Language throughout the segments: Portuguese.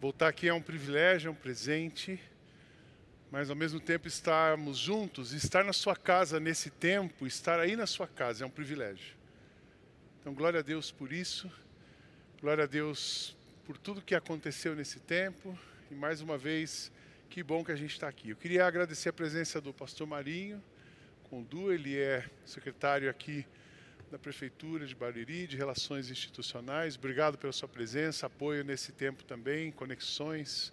Voltar aqui é um privilégio, é um presente, mas ao mesmo tempo estarmos juntos, estar na sua casa nesse tempo, estar aí na sua casa é um privilégio. Então, glória a Deus por isso, glória a Deus por tudo que aconteceu nesse tempo e mais uma vez, que bom que a gente está aqui. Eu queria agradecer a presença do pastor Marinho Condu, ele é secretário aqui da Prefeitura de Bariri, de Relações Institucionais. Obrigado pela sua presença, apoio nesse tempo também, conexões,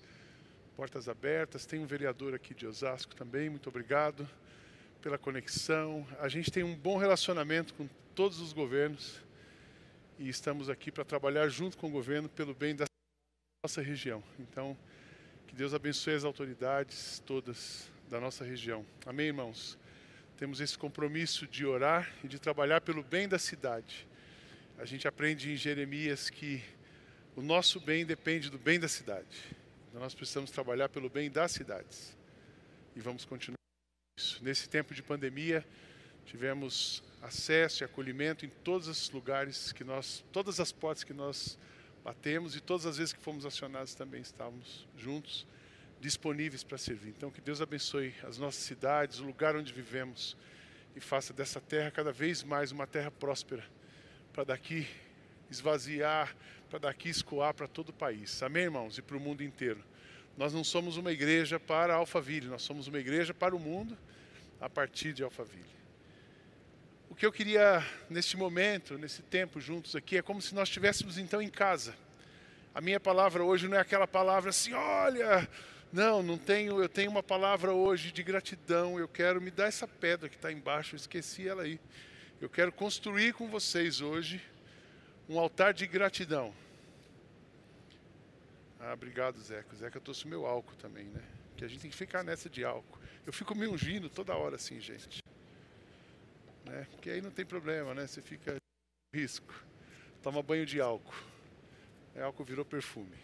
portas abertas. Tem um vereador aqui de Osasco também, muito obrigado pela conexão. A gente tem um bom relacionamento com todos os governos e estamos aqui para trabalhar junto com o governo pelo bem da nossa região. Então, que Deus abençoe as autoridades todas da nossa região. Amém, irmãos? Temos esse compromisso de orar e de trabalhar pelo bem da cidade. A gente aprende em Jeremias que o nosso bem depende do bem da cidade. Então nós precisamos trabalhar pelo bem das cidades. E vamos continuar isso. Nesse tempo de pandemia, tivemos acesso e acolhimento em todos os lugares que nós, todas as portas que nós batemos e todas as vezes que fomos acionados também estávamos juntos disponíveis para servir. Então, que Deus abençoe as nossas cidades, o lugar onde vivemos e faça dessa terra cada vez mais uma terra próspera, para daqui esvaziar, para daqui escoar para todo o país. Amém, irmãos? E para o mundo inteiro. Nós não somos uma igreja para Alphaville, nós somos uma igreja para o mundo a partir de Alphaville. O que eu queria neste momento, nesse tempo juntos aqui, é como se nós estivéssemos então em casa. A minha palavra hoje não é aquela palavra assim, olha, não, não tenho, eu tenho uma palavra hoje de gratidão. Eu quero me dar essa pedra que está embaixo, eu esqueci ela aí. Eu quero construir com vocês hoje um altar de gratidão. Ah, obrigado, Zeca. Zeca trouxe o meu álcool também, né? Que a gente tem que ficar nessa de álcool. Eu fico me ungindo toda hora assim, gente. Né? Porque aí não tem problema, né? Você fica risco. Toma banho de álcool. É, álcool virou perfume.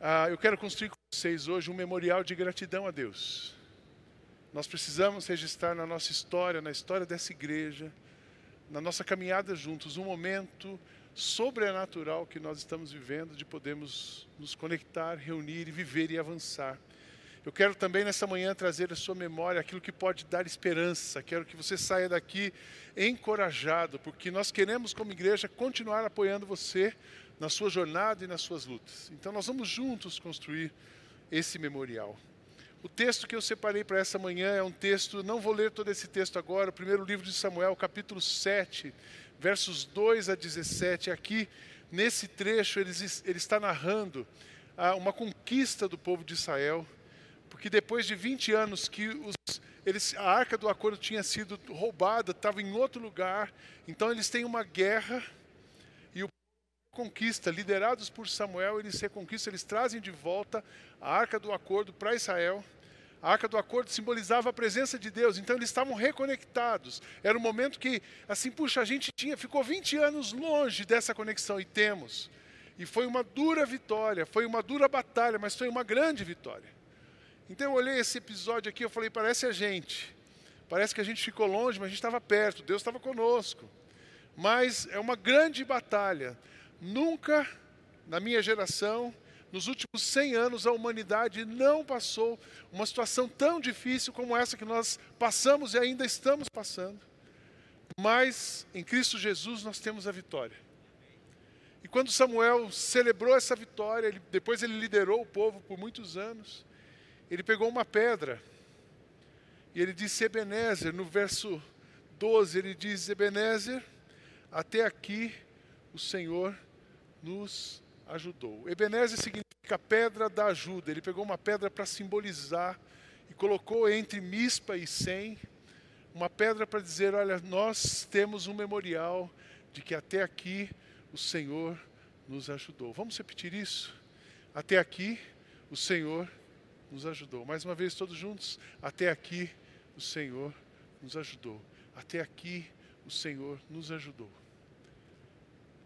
Ah, eu quero construir com vocês hoje um memorial de gratidão a Deus. Nós precisamos registrar na nossa história, na história dessa igreja, na nossa caminhada juntos, um momento sobrenatural que nós estamos vivendo de podermos nos conectar, reunir e viver e avançar. Eu quero também nessa manhã trazer à sua memória aquilo que pode dar esperança. Quero que você saia daqui encorajado, porque nós queremos, como igreja, continuar apoiando você na sua jornada e nas suas lutas. Então nós vamos juntos construir esse memorial. O texto que eu separei para essa manhã é um texto, não vou ler todo esse texto agora, o primeiro livro de Samuel, capítulo 7, versos 2 a 17. Aqui, nesse trecho, ele, ele está narrando ah, uma conquista do povo de Israel, porque depois de 20 anos que os, eles, a arca do acordo tinha sido roubada, estava em outro lugar, então eles têm uma guerra liderados por Samuel, eles reconquistam, eles trazem de volta a arca do acordo para Israel. A arca do acordo simbolizava a presença de Deus, então eles estavam reconectados. Era um momento que, assim, puxa, a gente tinha, ficou 20 anos longe dessa conexão e temos. E foi uma dura vitória, foi uma dura batalha, mas foi uma grande vitória. Então eu olhei esse episódio aqui, eu falei, parece a gente. Parece que a gente ficou longe, mas a gente estava perto, Deus estava conosco. Mas é uma grande batalha. Nunca na minha geração, nos últimos 100 anos, a humanidade não passou uma situação tão difícil como essa que nós passamos e ainda estamos passando. Mas em Cristo Jesus nós temos a vitória. E quando Samuel celebrou essa vitória, ele, depois ele liderou o povo por muitos anos, ele pegou uma pedra e ele disse Ebenezer, no verso 12, ele diz: Ebenezer, até aqui o Senhor nos ajudou. Ebenezer significa pedra da ajuda. Ele pegou uma pedra para simbolizar e colocou entre Mispa e Sem uma pedra para dizer: olha, nós temos um memorial de que até aqui o Senhor nos ajudou. Vamos repetir isso? Até aqui o Senhor nos ajudou. Mais uma vez, todos juntos. Até aqui o Senhor nos ajudou. Até aqui o Senhor nos ajudou.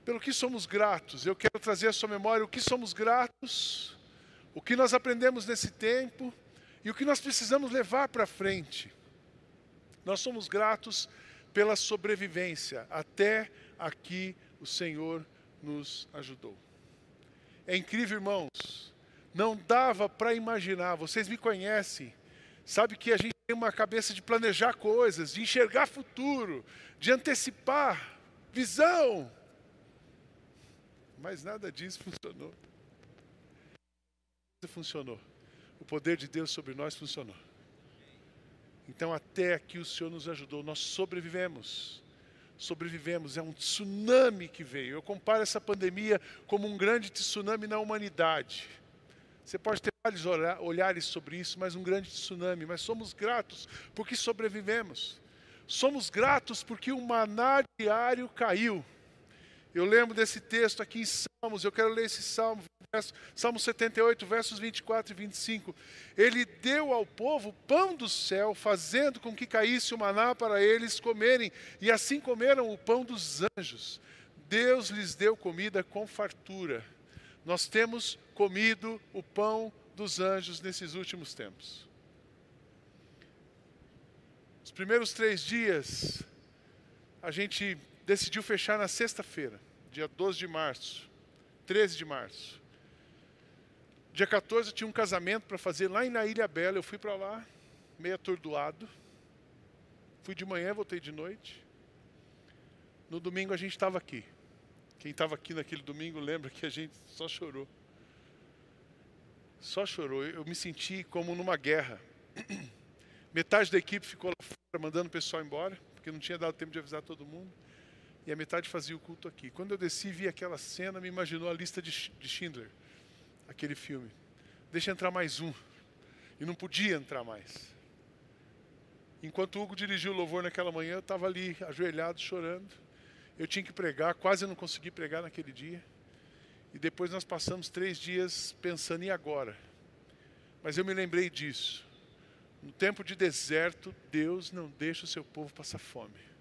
Pelo que somos gratos, eu quero trazer à sua memória o que somos gratos, o que nós aprendemos nesse tempo e o que nós precisamos levar para frente. Nós somos gratos pela sobrevivência. Até aqui o Senhor nos ajudou. É incrível, irmãos. Não dava para imaginar. Vocês me conhecem. Sabe que a gente tem uma cabeça de planejar coisas, de enxergar futuro, de antecipar, visão. Mas nada disso funcionou. Funcionou. O poder de Deus sobre nós funcionou. Então, até aqui o Senhor nos ajudou, nós sobrevivemos. Sobrevivemos, é um tsunami que veio. Eu comparo essa pandemia como um grande tsunami na humanidade. Você pode ter vários olhares sobre isso, mas um grande tsunami. Mas somos gratos porque sobrevivemos. Somos gratos porque o maná diário caiu. Eu lembro desse texto aqui em Salmos, eu quero ler esse salmo, Salmo 78, versos 24 e 25. Ele deu ao povo pão do céu, fazendo com que caísse o maná para eles comerem, e assim comeram o pão dos anjos. Deus lhes deu comida com fartura. Nós temos comido o pão dos anjos nesses últimos tempos. Os primeiros três dias, a gente decidiu fechar na sexta-feira, dia 12 de março, 13 de março. Dia 14 eu tinha um casamento para fazer lá na Ilha Bela. Eu fui para lá, meio atordoado. Fui de manhã, voltei de noite. No domingo a gente estava aqui. Quem estava aqui naquele domingo lembra que a gente só chorou. Só chorou. Eu me senti como numa guerra. Metade da equipe ficou lá fora mandando o pessoal embora, porque não tinha dado tempo de avisar todo mundo. E a metade fazia o culto aqui. Quando eu desci vi aquela cena, me imaginou a lista de Schindler aquele filme. Deixa entrar mais um. E não podia entrar mais. Enquanto Hugo dirigiu o louvor naquela manhã, eu estava ali ajoelhado, chorando. Eu tinha que pregar, quase não consegui pregar naquele dia. E depois nós passamos três dias pensando, e agora? Mas eu me lembrei disso. No tempo de deserto, Deus não deixa o seu povo passar fome.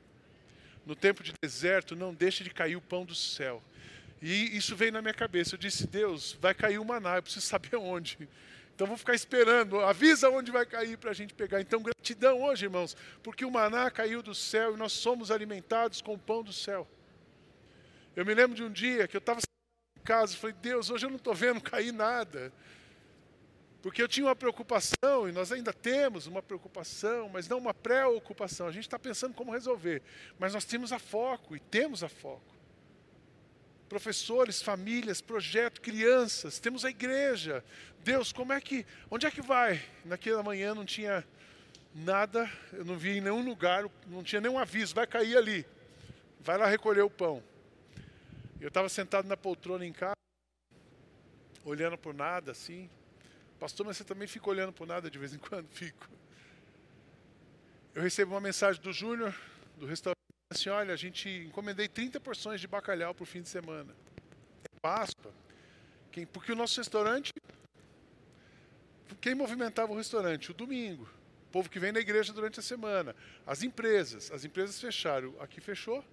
No tempo de deserto, não deixa de cair o pão do céu. E isso veio na minha cabeça. Eu disse: Deus, vai cair o maná, eu preciso saber onde. Então vou ficar esperando, avisa onde vai cair para a gente pegar. Então gratidão hoje, irmãos, porque o maná caiu do céu e nós somos alimentados com o pão do céu. Eu me lembro de um dia que eu estava em casa e falei: Deus, hoje eu não estou vendo cair nada. Porque eu tinha uma preocupação, e nós ainda temos uma preocupação, mas não uma preocupação. A gente está pensando como resolver. Mas nós temos a foco, e temos a foco professores, famílias, projeto, crianças, temos a igreja. Deus, como é que, onde é que vai? Naquela manhã não tinha nada, eu não vi em nenhum lugar, não tinha nenhum aviso, vai cair ali. Vai lá recolher o pão. Eu estava sentado na poltrona em casa, olhando por nada assim. Pastor, mas você também fica olhando por nada de vez em quando? Fico. Eu recebo uma mensagem do Júnior, do restaurante assim, olha, a gente encomendei 30 porções de bacalhau para o fim de semana. É Páscoa. Quem, porque o nosso restaurante, quem movimentava o restaurante? O domingo. O povo que vem na igreja durante a semana. As empresas. As empresas fecharam. Aqui fechou.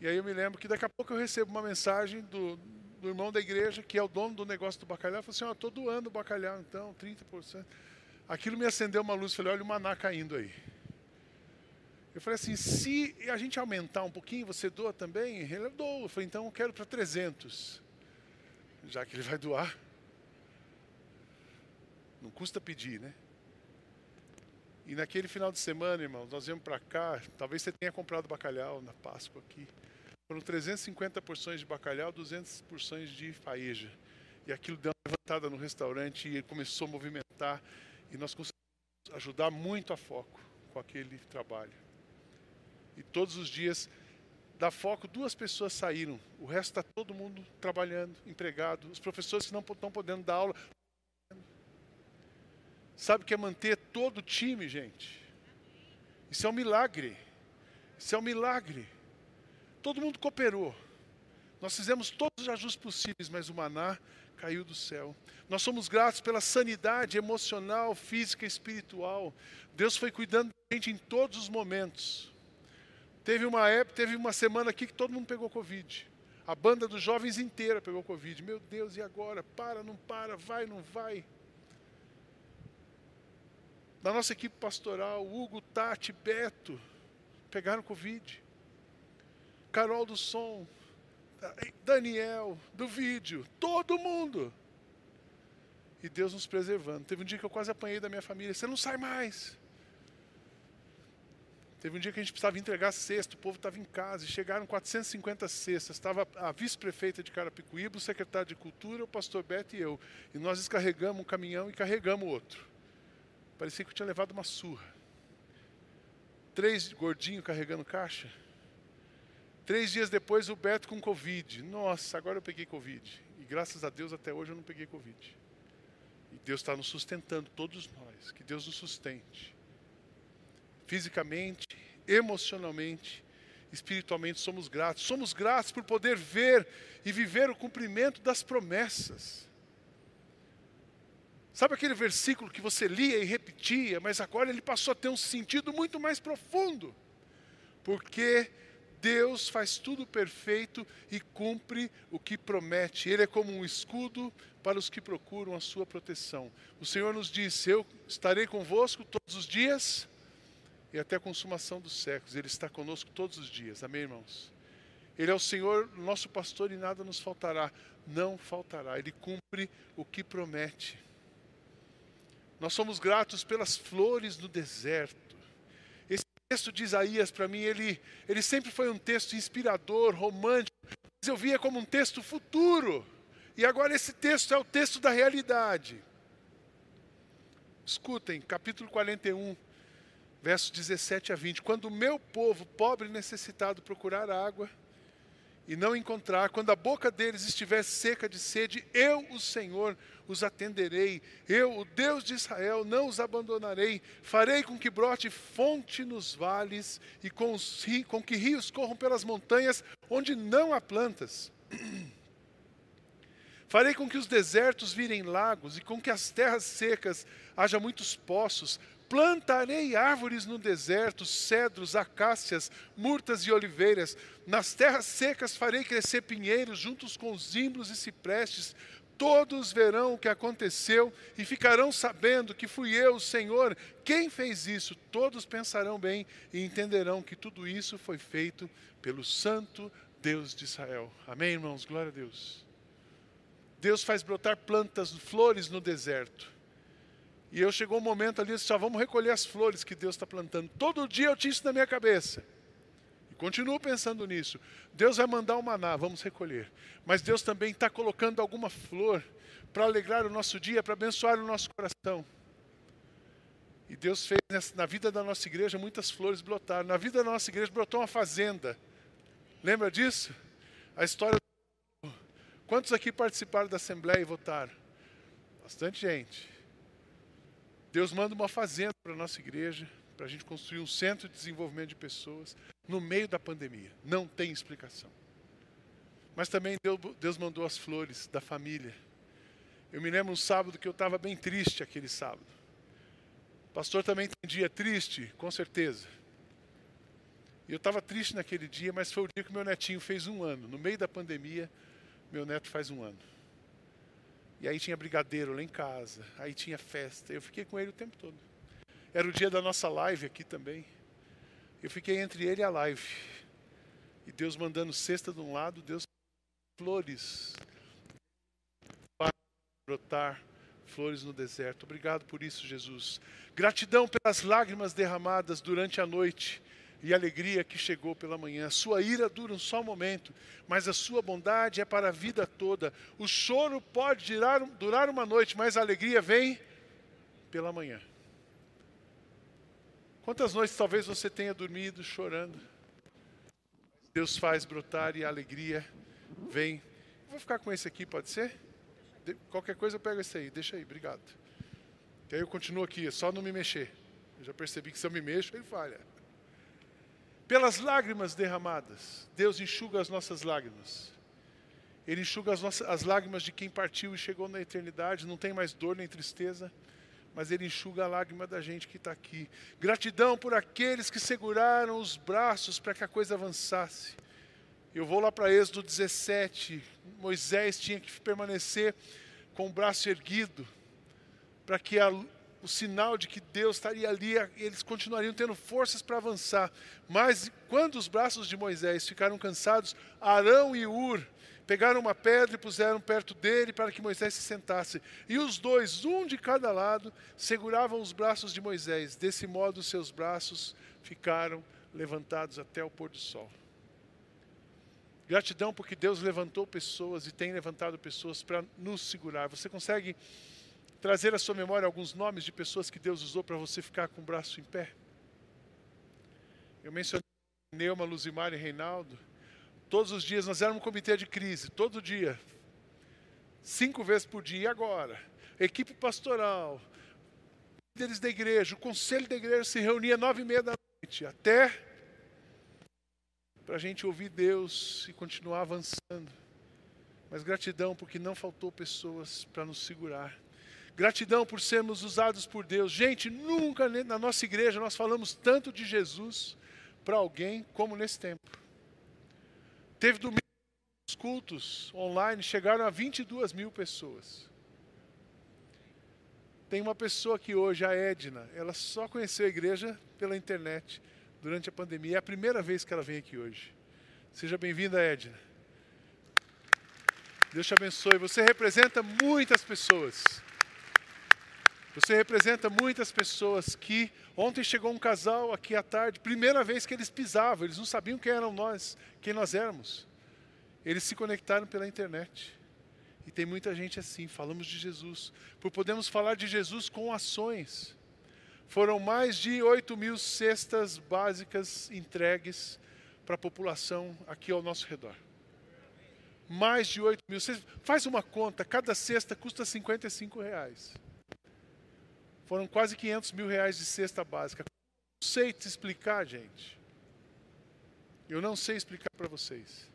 E aí eu me lembro que daqui a pouco eu recebo uma mensagem do, do irmão da igreja, que é o dono do negócio do bacalhau, falou assim, ó, oh, estou doando o bacalhau, então, 30%. Aquilo me acendeu uma luz, falei, olha o maná caindo aí. Eu falei assim, se a gente aumentar um pouquinho, você doa também? Ele doa. Eu falei, então eu quero para 300. Já que ele vai doar. Não custa pedir, né? E naquele final de semana, irmãos, nós viemos para cá. Talvez você tenha comprado bacalhau na Páscoa aqui. Foram 350 porções de bacalhau, 200 porções de faeja. E aquilo deu uma levantada no restaurante e começou a movimentar. E nós conseguimos ajudar muito a foco com aquele trabalho. E todos os dias da foco, duas pessoas saíram. O resto está todo mundo trabalhando, empregado. Os professores que não estão podendo dar aula. Sabe o que é manter todo o time, gente? Isso é um milagre. Isso é um milagre. Todo mundo cooperou. Nós fizemos todos os ajustes possíveis, mas o maná caiu do céu. Nós somos gratos pela sanidade emocional, física e espiritual. Deus foi cuidando da gente em todos os momentos. Teve uma época, teve uma semana aqui que todo mundo pegou Covid. A banda dos jovens inteira pegou Covid. Meu Deus, e agora? Para, não para, vai, não vai. Da nossa equipe pastoral, Hugo, Tati, Beto, pegaram Covid. Carol do som, Daniel, do vídeo, todo mundo. E Deus nos preservando. Teve um dia que eu quase apanhei da minha família. Você não sai mais. Teve um dia que a gente precisava entregar cesto, o povo estava em casa, e chegaram 450 cestas. Estava a vice-prefeita de Carapicuíba, o secretário de Cultura, o pastor Beto e eu. E nós descarregamos um caminhão e carregamos outro. Parecia que eu tinha levado uma surra. Três gordinhos carregando caixa. Três dias depois, o Beto com Covid. Nossa, agora eu peguei Covid. E graças a Deus, até hoje eu não peguei Covid. E Deus está nos sustentando, todos nós. Que Deus nos sustente. Fisicamente, emocionalmente, espiritualmente, somos gratos. Somos gratos por poder ver e viver o cumprimento das promessas. Sabe aquele versículo que você lia e repetia, mas agora ele passou a ter um sentido muito mais profundo? Porque Deus faz tudo perfeito e cumpre o que promete. Ele é como um escudo para os que procuram a sua proteção. O Senhor nos disse: Eu estarei convosco todos os dias e até a consumação dos séculos. Ele está conosco todos os dias. Amém, irmãos? Ele é o Senhor, nosso pastor, e nada nos faltará. Não faltará. Ele cumpre o que promete. Nós somos gratos pelas flores no deserto texto de Isaías, para mim, ele, ele sempre foi um texto inspirador, romântico, mas eu via como um texto futuro. E agora esse texto é o texto da realidade. Escutem, capítulo 41, versos 17 a 20. Quando o meu povo, pobre e necessitado, procurar água, e não encontrar, quando a boca deles estiver seca de sede, eu, o Senhor, os atenderei. Eu, o Deus de Israel, não os abandonarei. Farei com que brote fonte nos vales e com, os, com que rios corram pelas montanhas onde não há plantas. Farei com que os desertos virem lagos e com que as terras secas haja muitos poços. Plantarei árvores no deserto, cedros, acácias, murtas e oliveiras. Nas terras secas farei crescer pinheiros, juntos com os zimbros e ciprestes. Todos verão o que aconteceu e ficarão sabendo que fui eu, o Senhor, quem fez isso. Todos pensarão bem e entenderão que tudo isso foi feito pelo Santo Deus de Israel. Amém, irmãos? Glória a Deus. Deus faz brotar plantas, flores no deserto. E eu chegou um momento ali, só vamos recolher as flores que Deus está plantando. Todo dia eu tinha isso na minha cabeça. E continuo pensando nisso. Deus vai mandar o maná, vamos recolher. Mas Deus também está colocando alguma flor para alegrar o nosso dia, para abençoar o nosso coração. E Deus fez na vida da nossa igreja muitas flores brotaram. Na vida da nossa igreja brotou uma fazenda. Lembra disso? A história. Quantos aqui participaram da Assembleia e votaram? Bastante gente. Deus manda uma fazenda para a nossa igreja, para a gente construir um centro de desenvolvimento de pessoas no meio da pandemia. Não tem explicação. Mas também Deus, mandou as flores da família. Eu me lembro um sábado que eu estava bem triste aquele sábado. O pastor também tem dia triste, com certeza. E eu estava triste naquele dia, mas foi o dia que meu netinho fez um ano. No meio da pandemia, meu neto faz um ano. E aí tinha brigadeiro lá em casa, aí tinha festa. Eu fiquei com ele o tempo todo. Era o dia da nossa live aqui também. Eu fiquei entre ele e a live. E Deus mandando cesta de um lado, Deus flores para brotar flores no deserto. Obrigado por isso, Jesus. Gratidão pelas lágrimas derramadas durante a noite e alegria que chegou pela manhã. Sua ira dura um só momento, mas a sua bondade é para a vida toda. O choro pode durar, durar uma noite, mas a alegria vem pela manhã. Quantas noites talvez você tenha dormido chorando? Deus faz brotar e a alegria vem. vou ficar com esse aqui, pode ser? qualquer coisa eu pego esse aí, deixa aí, obrigado. Que aí eu continuo aqui, é só não me mexer. Eu já percebi que se eu me mexo, ele falha. Pelas lágrimas derramadas, Deus enxuga as nossas lágrimas. Ele enxuga as, nossas, as lágrimas de quem partiu e chegou na eternidade, não tem mais dor nem tristeza, mas Ele enxuga a lágrima da gente que está aqui. Gratidão por aqueles que seguraram os braços para que a coisa avançasse. Eu vou lá para Êxodo 17. Moisés tinha que permanecer com o braço erguido, para que a, o sinal de que Deus estaria ali, eles continuariam tendo forças para avançar. Mas quando os braços de Moisés ficaram cansados, Arão e Ur pegaram uma pedra e puseram perto dele para que Moisés se sentasse. E os dois, um de cada lado, seguravam os braços de Moisés. Desse modo, seus braços ficaram levantados até o pôr do sol. Gratidão porque Deus levantou pessoas e tem levantado pessoas para nos segurar. Você consegue trazer à sua memória alguns nomes de pessoas que Deus usou para você ficar com o braço em pé? Eu mencionei Neuma, Luzimar e Reinaldo. Todos os dias nós éramos um comitê de crise, todo dia. Cinco vezes por dia. E agora? Equipe pastoral, líderes da igreja, o conselho da igreja se reunia nove e meia da noite, até para a gente ouvir Deus e continuar avançando. Mas gratidão porque não faltou pessoas para nos segurar. Gratidão por sermos usados por Deus. Gente, nunca na nossa igreja nós falamos tanto de Jesus para alguém como nesse tempo. Teve domingo os cultos online, chegaram a 22 mil pessoas. Tem uma pessoa aqui hoje, a Edna, ela só conheceu a igreja pela internet durante a pandemia. É a primeira vez que ela vem aqui hoje. Seja bem-vinda, Edna. Deus te abençoe. Você representa muitas pessoas. Você representa muitas pessoas que. Ontem chegou um casal aqui à tarde, primeira vez que eles pisavam, eles não sabiam quem eram nós, quem nós éramos. Eles se conectaram pela internet. E tem muita gente assim, falamos de Jesus. Por podemos falar de Jesus com ações. Foram mais de 8 mil cestas básicas entregues para a população aqui ao nosso redor. Mais de 8 mil. Você faz uma conta, cada cesta custa 55 reais. Foram quase 500 mil reais de cesta básica. Não sei te explicar, gente. Eu não sei explicar para vocês.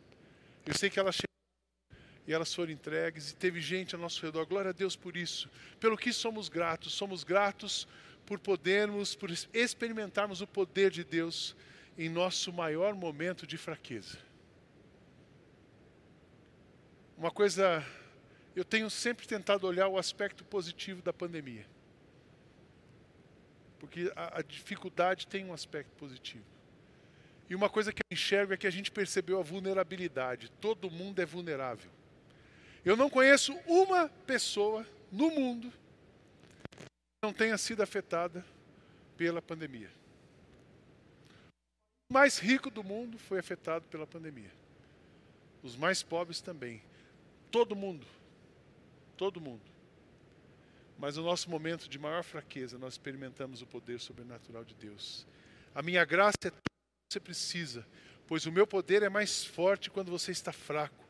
Eu sei que elas chegaram e elas foram entregues e teve gente ao nosso redor. Glória a Deus por isso. Pelo que somos gratos. Somos gratos por podermos, por experimentarmos o poder de Deus em nosso maior momento de fraqueza. Uma coisa, eu tenho sempre tentado olhar o aspecto positivo da pandemia. Porque a, a dificuldade tem um aspecto positivo. E uma coisa que eu enxergo é que a gente percebeu a vulnerabilidade. Todo mundo é vulnerável. Eu não conheço uma pessoa no mundo não tenha sido afetada pela pandemia. O mais rico do mundo foi afetado pela pandemia. Os mais pobres também. Todo mundo. Todo mundo. Mas no nosso momento de maior fraqueza, nós experimentamos o poder sobrenatural de Deus. A minha graça é tudo que você precisa, pois o meu poder é mais forte quando você está fraco.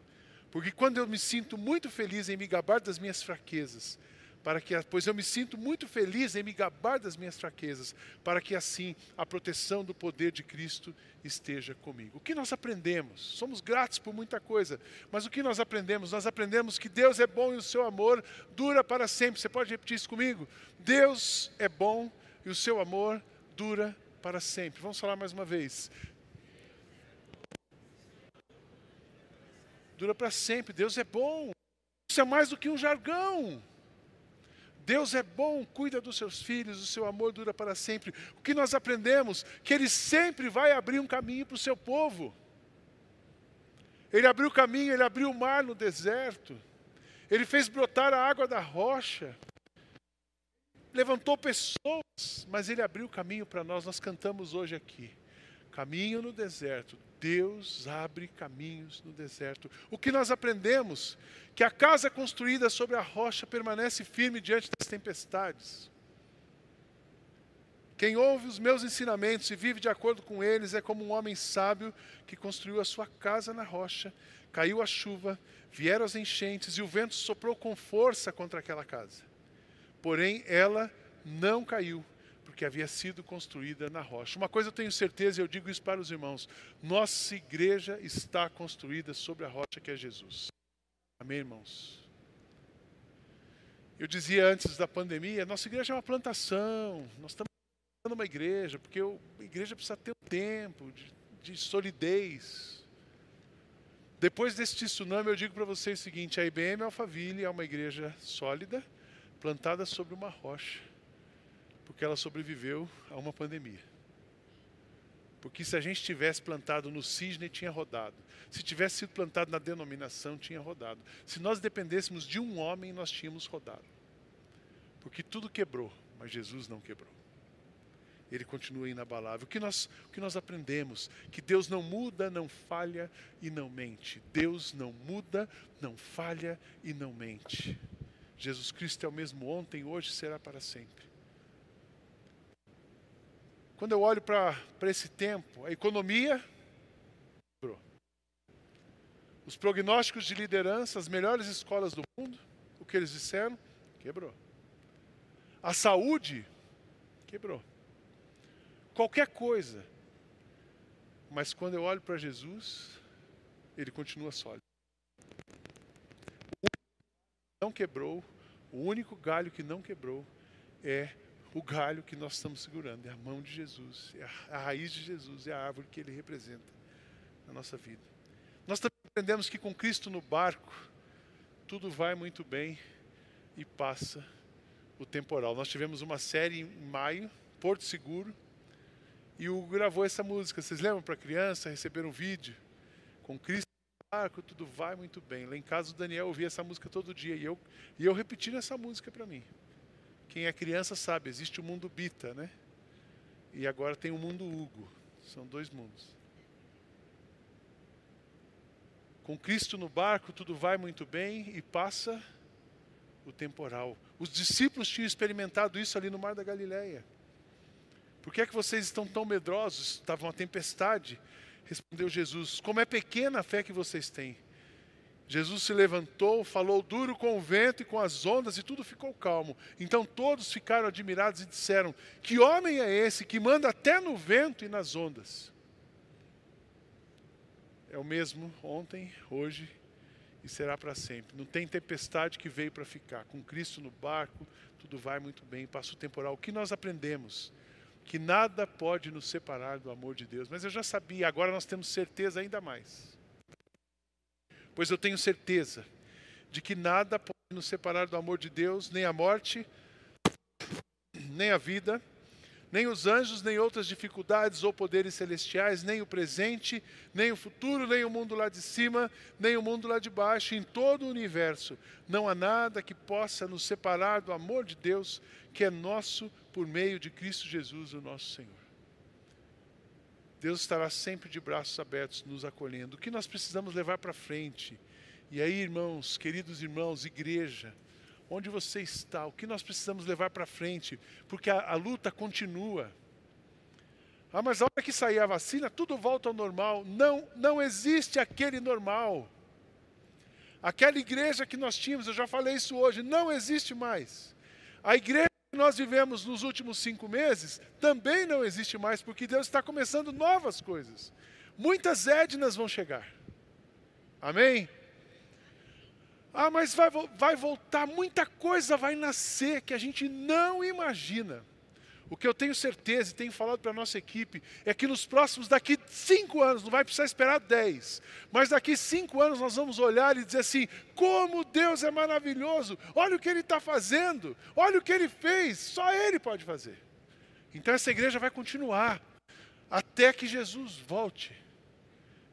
Porque quando eu me sinto muito feliz em me gabar das minhas fraquezas, para que, pois eu me sinto muito feliz em me gabar das minhas fraquezas, para que assim a proteção do poder de Cristo esteja comigo. O que nós aprendemos? Somos gratos por muita coisa, mas o que nós aprendemos? Nós aprendemos que Deus é bom e o seu amor dura para sempre. Você pode repetir isso comigo? Deus é bom e o seu amor dura para sempre. Vamos falar mais uma vez. Dura para sempre. Deus é bom. Isso é mais do que um jargão. Deus é bom, cuida dos seus filhos, o seu amor dura para sempre. O que nós aprendemos? Que Ele sempre vai abrir um caminho para o seu povo. Ele abriu o caminho, Ele abriu o mar no deserto. Ele fez brotar a água da rocha. Levantou pessoas, mas Ele abriu o caminho para nós. Nós cantamos hoje aqui. Caminho no deserto. Deus abre caminhos no deserto. O que nós aprendemos? Que a casa construída sobre a rocha permanece firme diante das tempestades. Quem ouve os meus ensinamentos e vive de acordo com eles é como um homem sábio que construiu a sua casa na rocha. Caiu a chuva, vieram as enchentes e o vento soprou com força contra aquela casa. Porém, ela não caiu, porque havia sido construída na rocha. Uma coisa eu tenho certeza, e eu digo isso para os irmãos: nossa igreja está construída sobre a rocha que é Jesus. Amém, irmãos? Eu dizia antes da pandemia, nossa igreja é uma plantação, nós estamos uma igreja, porque a igreja precisa ter um tempo de, de solidez. Depois desse tsunami, eu digo para vocês o seguinte: a IBM Alphaville é uma igreja sólida, plantada sobre uma rocha, porque ela sobreviveu a uma pandemia. Porque se a gente tivesse plantado no cisne, tinha rodado. Se tivesse sido plantado na denominação, tinha rodado. Se nós dependêssemos de um homem, nós tínhamos rodado. Porque tudo quebrou, mas Jesus não quebrou. Ele continua inabalável. O que nós, o que nós aprendemos? Que Deus não muda, não falha e não mente. Deus não muda, não falha e não mente. Jesus Cristo é o mesmo ontem, hoje será para sempre. Quando eu olho para esse tempo, a economia quebrou. Os prognósticos de liderança, as melhores escolas do mundo, o que eles disseram? Quebrou. A saúde quebrou. Qualquer coisa. Mas quando eu olho para Jesus, ele continua sólido. Não quebrou, o único galho que não quebrou é o galho que nós estamos segurando, é a mão de Jesus, é a, raiz de Jesus, é a árvore que ele representa na nossa vida. Nós também aprendemos que com Cristo no barco, tudo vai muito bem e passa o temporal. Nós tivemos uma série em maio, Porto Seguro, e o gravou essa música. Vocês lembram para criança receber um vídeo com Cristo no barco, tudo vai muito bem. Lá em casa o Daniel ouvia essa música todo dia e eu e eu repetindo essa música para mim. Quem é criança sabe, existe o mundo Bita, né? E agora tem o mundo Hugo. São dois mundos. Com Cristo no barco, tudo vai muito bem e passa o temporal. Os discípulos tinham experimentado isso ali no Mar da Galileia. Por que é que vocês estão tão medrosos? Estava uma tempestade. Respondeu Jesus: Como é pequena a fé que vocês têm. Jesus se levantou, falou duro com o vento e com as ondas, e tudo ficou calmo. Então todos ficaram admirados e disseram: Que homem é esse que manda até no vento e nas ondas? É o mesmo ontem, hoje e será para sempre. Não tem tempestade que veio para ficar. Com Cristo no barco, tudo vai muito bem, passa o temporal. O que nós aprendemos? Que nada pode nos separar do amor de Deus. Mas eu já sabia, agora nós temos certeza ainda mais pois eu tenho certeza de que nada pode nos separar do amor de Deus, nem a morte, nem a vida, nem os anjos, nem outras dificuldades ou poderes celestiais, nem o presente, nem o futuro, nem o mundo lá de cima, nem o mundo lá de baixo, em todo o universo. Não há nada que possa nos separar do amor de Deus, que é nosso por meio de Cristo Jesus, o nosso Senhor. Deus estará sempre de braços abertos nos acolhendo. O que nós precisamos levar para frente? E aí, irmãos, queridos irmãos, igreja, onde você está? O que nós precisamos levar para frente? Porque a, a luta continua. Ah, mas a hora que sair a vacina, tudo volta ao normal. Não, não existe aquele normal. Aquela igreja que nós tínhamos, eu já falei isso hoje, não existe mais. A igreja nós vivemos nos últimos cinco meses também não existe mais, porque Deus está começando novas coisas. Muitas Ednas vão chegar. Amém? Ah, mas vai, vai voltar, muita coisa vai nascer que a gente não imagina. O que eu tenho certeza e tenho falado para a nossa equipe é que nos próximos, daqui cinco anos, não vai precisar esperar dez, mas daqui cinco anos nós vamos olhar e dizer assim: como Deus é maravilhoso, olha o que Ele está fazendo, olha o que Ele fez, só Ele pode fazer. Então essa igreja vai continuar até que Jesus volte.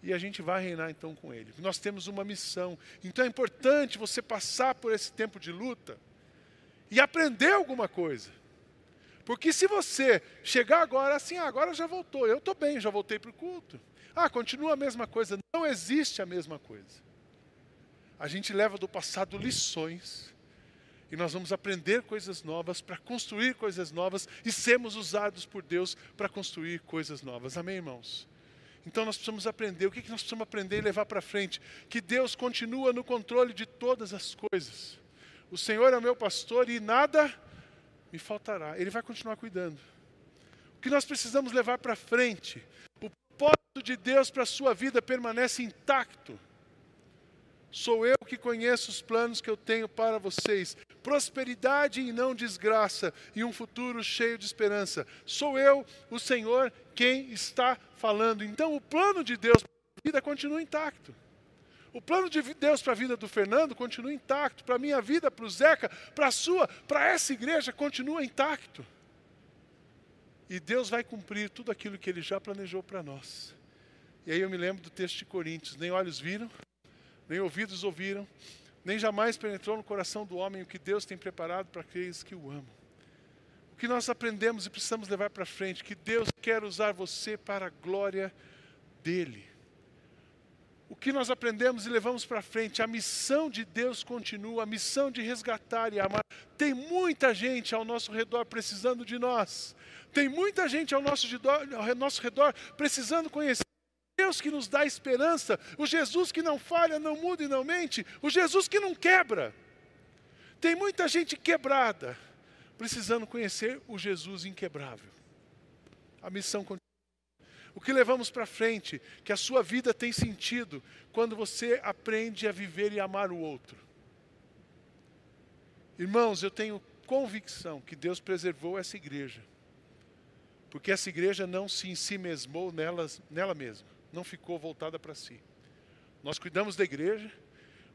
E a gente vai reinar então com Ele. Nós temos uma missão. Então é importante você passar por esse tempo de luta e aprender alguma coisa. Porque se você chegar agora assim, ah, agora já voltou, eu estou bem, já voltei para o culto. Ah, continua a mesma coisa. Não existe a mesma coisa. A gente leva do passado lições e nós vamos aprender coisas novas para construir coisas novas e sermos usados por Deus para construir coisas novas. Amém, irmãos? Então nós precisamos aprender. O que nós precisamos aprender e levar para frente? Que Deus continua no controle de todas as coisas. O Senhor é o meu pastor e nada me faltará. Ele vai continuar cuidando. O que nós precisamos levar para frente, o propósito de Deus para a sua vida permanece intacto. Sou eu que conheço os planos que eu tenho para vocês, prosperidade e não desgraça, e um futuro cheio de esperança. Sou eu, o Senhor, quem está falando. Então, o plano de Deus para a vida continua intacto. O plano de Deus para a vida do Fernando continua intacto, para a minha vida, para o Zeca, para a sua, para essa igreja, continua intacto. E Deus vai cumprir tudo aquilo que Ele já planejou para nós. E aí eu me lembro do texto de Coríntios: nem olhos viram, nem ouvidos ouviram, nem jamais penetrou no coração do homem o que Deus tem preparado para aqueles que o amam. O que nós aprendemos e precisamos levar para frente, que Deus quer usar você para a glória dEle. O que nós aprendemos e levamos para frente, a missão de Deus continua, a missão de resgatar e amar. Tem muita gente ao nosso redor precisando de nós. Tem muita gente ao nosso redor, ao nosso redor precisando conhecer Deus que nos dá esperança, o Jesus que não falha, não muda e não mente, o Jesus que não quebra. Tem muita gente quebrada, precisando conhecer o Jesus inquebrável. A missão continua. O que levamos para frente, que a sua vida tem sentido quando você aprende a viver e amar o outro. Irmãos, eu tenho convicção que Deus preservou essa igreja, porque essa igreja não se em si mesmou nela, nela mesma não ficou voltada para si. Nós cuidamos da igreja,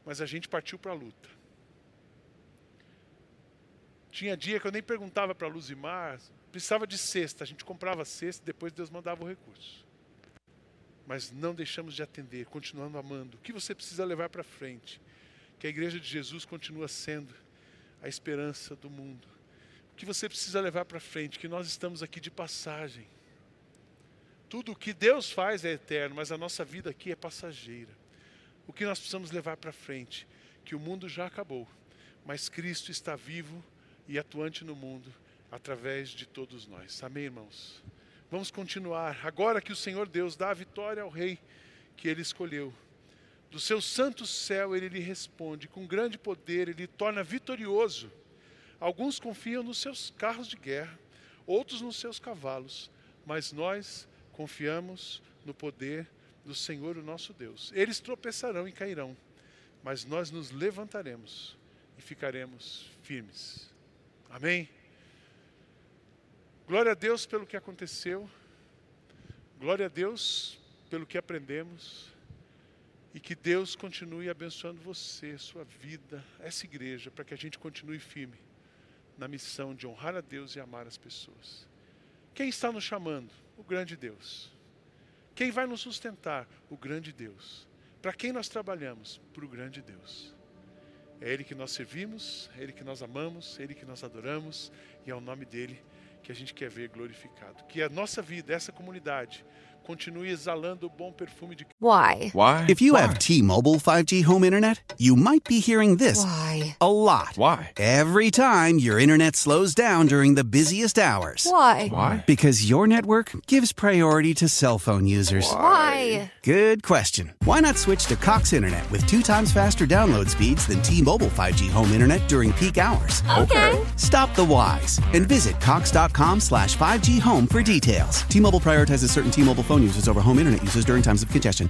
mas a gente partiu para a luta. Tinha dia que eu nem perguntava para Luzimar, precisava de cesta, a gente comprava cesta, depois Deus mandava o recurso. Mas não deixamos de atender, continuando amando. O que você precisa levar para frente? Que a igreja de Jesus continua sendo a esperança do mundo. O que você precisa levar para frente? Que nós estamos aqui de passagem. Tudo o que Deus faz é eterno, mas a nossa vida aqui é passageira. O que nós precisamos levar para frente? Que o mundo já acabou, mas Cristo está vivo e atuante no mundo através de todos nós. Amém, irmãos? Vamos continuar. Agora que o Senhor Deus dá a vitória ao rei que ele escolheu, do seu santo céu ele lhe responde, com grande poder ele torna vitorioso. Alguns confiam nos seus carros de guerra, outros nos seus cavalos, mas nós confiamos no poder do Senhor, o nosso Deus. Eles tropeçarão e cairão, mas nós nos levantaremos e ficaremos firmes. Amém? Glória a Deus pelo que aconteceu, glória a Deus pelo que aprendemos, e que Deus continue abençoando você, sua vida, essa igreja, para que a gente continue firme na missão de honrar a Deus e amar as pessoas. Quem está nos chamando? O grande Deus. Quem vai nos sustentar? O grande Deus. Para quem nós trabalhamos? Para o grande Deus. É Ele que nós servimos, é Ele que nós amamos, é Ele que nós adoramos e é o nome dele que a gente quer ver glorificado. Que a nossa vida, essa comunidade, continue exalando o bom perfume de Why? Why? If you Why? have T-Mobile 5G home internet, you might be hearing this Why? a lot. Why? Every time your internet slows down during the busiest hours. Why? Why? Because your network gives priority to cell phone users. Why? Good question. Why not switch to Cox Internet with two times faster download speeds than T-Mobile 5G home internet during peak hours? Okay. Stop the whys and visit cox.com slash 5G home for details. T-Mobile prioritizes certain T-Mobile phone users over home internet users during times of congestion.